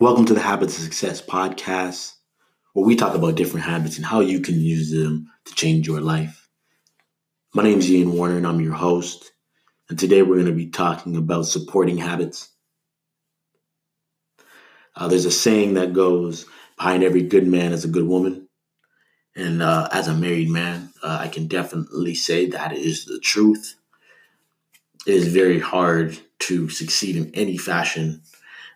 Welcome to the Habits of Success podcast, where we talk about different habits and how you can use them to change your life. My name is Ian Warner, and I'm your host. And today we're going to be talking about supporting habits. Uh, there's a saying that goes, behind every good man is a good woman. And uh, as a married man, uh, I can definitely say that is the truth. It is very hard to succeed in any fashion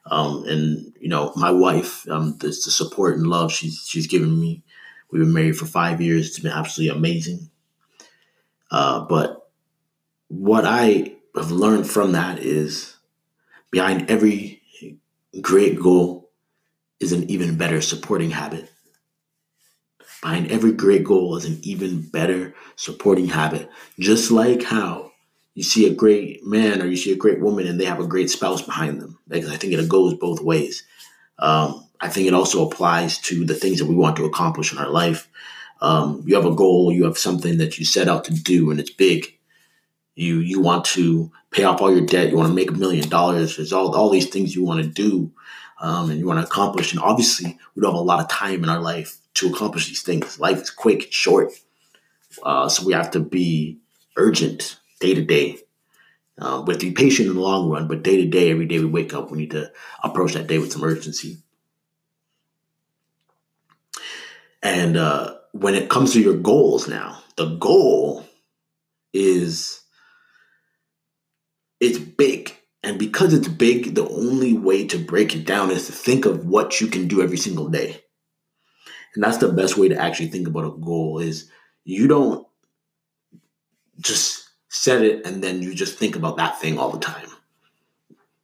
um, and you know, my wife, um, the, the support and love she's she's given me. We've been married for five years. It's been absolutely amazing. Uh, but what I have learned from that is behind every great goal is an even better supporting habit. Behind every great goal is an even better supporting habit. Just like how you see a great man or you see a great woman and they have a great spouse behind them. Because I think it goes both ways. Um, I think it also applies to the things that we want to accomplish in our life. Um, you have a goal, you have something that you set out to do, and it's big. You you want to pay off all your debt. You want to make a million dollars. There's all all these things you want to do, um, and you want to accomplish. And obviously, we don't have a lot of time in our life to accomplish these things. Life is quick, short, uh, so we have to be urgent day to day. But be patient in the long run, but day to day, every day we wake up, we need to approach that day with some urgency. And uh, when it comes to your goals now, the goal is it's big. And because it's big, the only way to break it down is to think of what you can do every single day. And that's the best way to actually think about a goal is you don't just set it and then you just think about that thing all the time.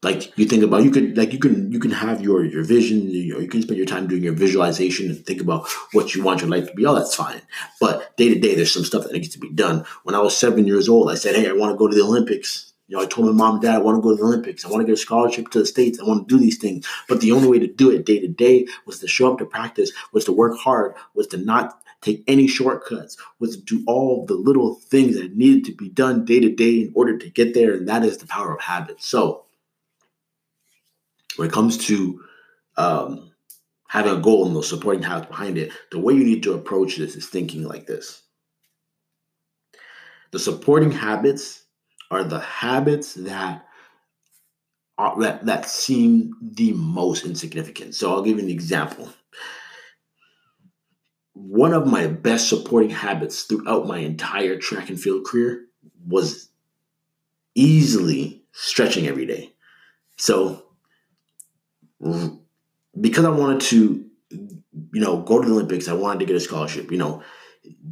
Like you think about you could like you can you can have your your vision you know you can spend your time doing your visualization and think about what you want your life to be all that's fine. But day to day there's some stuff that needs to be done. When i was seven years old i said hey i want to go to the olympics. You know i told my mom and dad i want to go to the olympics. I want to get a scholarship to the states. I want to do these things. But the only way to do it day to day was to show up to practice was to work hard was to not take any shortcuts, was to do all the little things that needed to be done day to day in order to get there. And that is the power of habit. So, when it comes to um, having a goal and those supporting habits behind it, the way you need to approach this is thinking like this. The supporting habits are the habits that that that seem the most insignificant. So I'll give you an example one of my best supporting habits throughout my entire track and field career was easily stretching every day. So, because I wanted to, you know, go to the Olympics, I wanted to get a scholarship. You know,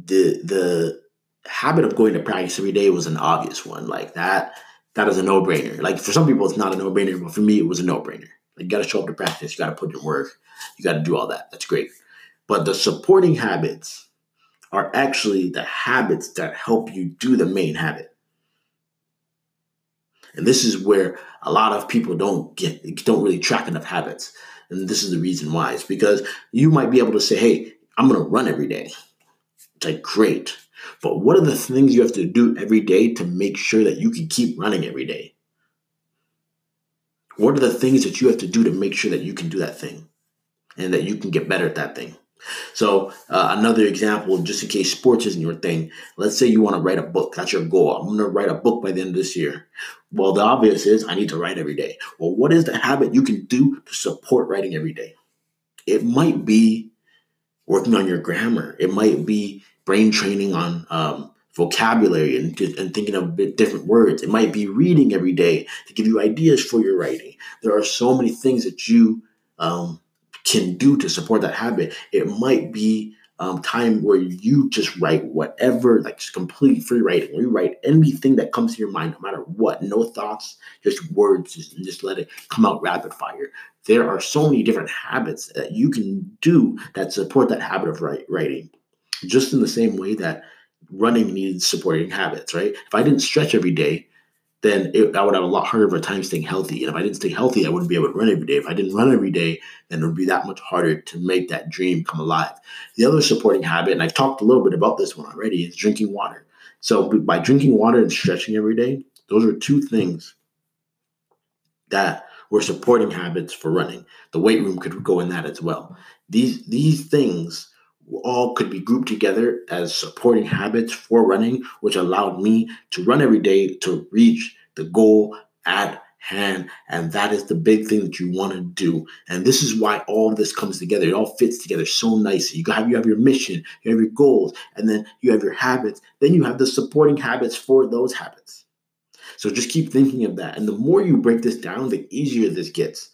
the the habit of going to practice every day was an obvious one. Like that, that is a no brainer. Like for some people, it's not a no brainer, but for me, it was a no brainer. Like you got to show up to practice, you got to put in work, you got to do all that. That's great. But the supporting habits are actually the habits that help you do the main habit. And this is where a lot of people don't get don't really track enough habits. And this is the reason why. It's because you might be able to say, hey, I'm gonna run every day. It's like great. But what are the things you have to do every day to make sure that you can keep running every day? What are the things that you have to do to make sure that you can do that thing and that you can get better at that thing? So uh, another example, just in case sports isn't your thing, let's say you want to write a book. That's your goal. I'm going to write a book by the end of this year. Well, the obvious is I need to write every day. Well, what is the habit you can do to support writing every day? It might be working on your grammar. It might be brain training on um, vocabulary and, and thinking of different words. It might be reading every day to give you ideas for your writing. There are so many things that you um, can do to support that habit. It might be um, time where you just write whatever, like just complete free writing. You write anything that comes to your mind, no matter what. No thoughts, just words, just, just let it come out rapid fire. There are so many different habits that you can do that support that habit of write, writing. Just in the same way that running needs supporting habits, right? If I didn't stretch every day, then it, I would have a lot harder of a time staying healthy. And if I didn't stay healthy, I wouldn't be able to run every day. If I didn't run every day, then it would be that much harder to make that dream come alive. The other supporting habit, and I've talked a little bit about this one already, is drinking water. So by drinking water and stretching every day, those are two things that we're supporting habits for running. The weight room could go in that as well. These these things all could be grouped together as supporting habits for running, which allowed me to run every day to reach the goal at hand. And that is the big thing that you want to do. And this is why all this comes together. It all fits together so nicely. You have you have your mission, you have your goals, and then you have your habits. Then you have the supporting habits for those habits. So just keep thinking of that. And the more you break this down, the easier this gets.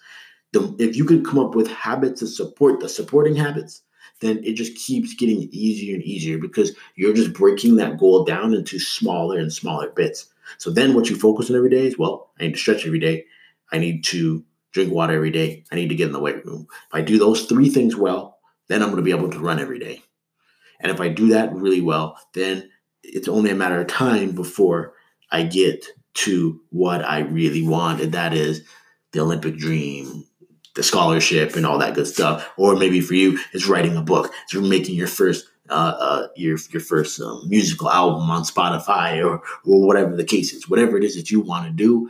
The, if you can come up with habits to support the supporting habits, then it just keeps getting easier and easier because you're just breaking that goal down into smaller and smaller bits. So then what you focus on every day is, well, I need to stretch every day. I need to drink water every day. I need to get in the weight room. If I do those three things well, then I'm going to be able to run every day. And if I do that really well, then it's only a matter of time before I get to what I really want, and that is the Olympic dream, the scholarship, and all that good stuff. Or maybe for you, it's writing a book, it's making your first uh, uh, your your first um, musical album on Spotify or or whatever the case is. Whatever it is that you want to do,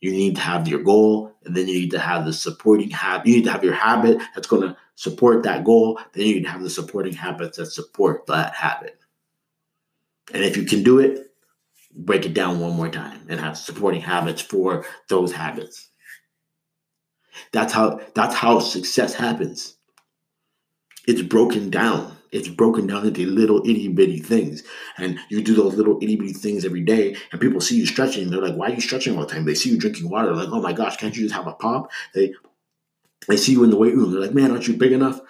you need to have your goal, and then you need to have the supporting habit. You need to have your habit that's going to support that goal. Then you need to have the supporting habits that support that habit. And if you can do it, break it down one more time and have supporting habits for those habits. That's how that's how success happens. It's broken down. It's broken down into little itty bitty things. And you do those little itty bitty things every day, and people see you stretching. They're like, Why are you stretching all the time? They see you drinking water. They're like, Oh my gosh, can't you just have a pop? They they see you in the weight room. They're like, Man, aren't you big enough?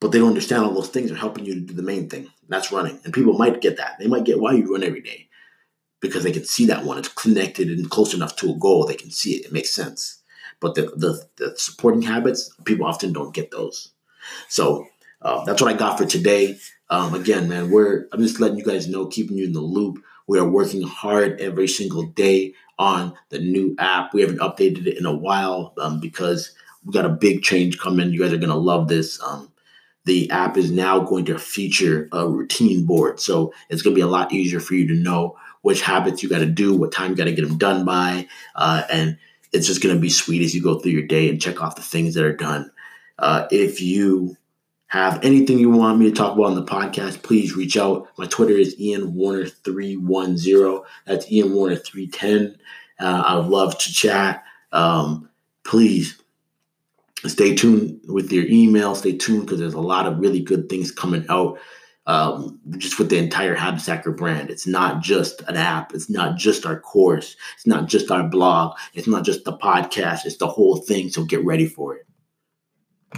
But they don't understand all those things are helping you to do the main thing. That's running. And people might get that. They might get why you run every day because they can see that one. It's connected and close enough to a goal. They can see it. It makes sense. But the, the, the supporting habits, people often don't get those. So uh, that's what I got for today. Um, again, man, we're I'm just letting you guys know, keeping you in the loop. We are working hard every single day on the new app. We haven't updated it in a while um, because we got a big change coming. You guys are gonna love this. Um, the app is now going to feature a routine board, so it's gonna be a lot easier for you to know which habits you got to do, what time you got to get them done by, uh, and it's just going to be sweet as you go through your day and check off the things that are done. Uh, if you have anything you want me to talk about on the podcast, please reach out. My Twitter is Ian Warner three one zero. That's Ian Warner three ten. Uh, I love to chat. Um, please stay tuned with your email. Stay tuned because there's a lot of really good things coming out um, just with the entire Habits Hacker brand. It's not just an app. It's not just our course. It's not just our blog. It's not just the podcast. It's the whole thing. So get ready for it.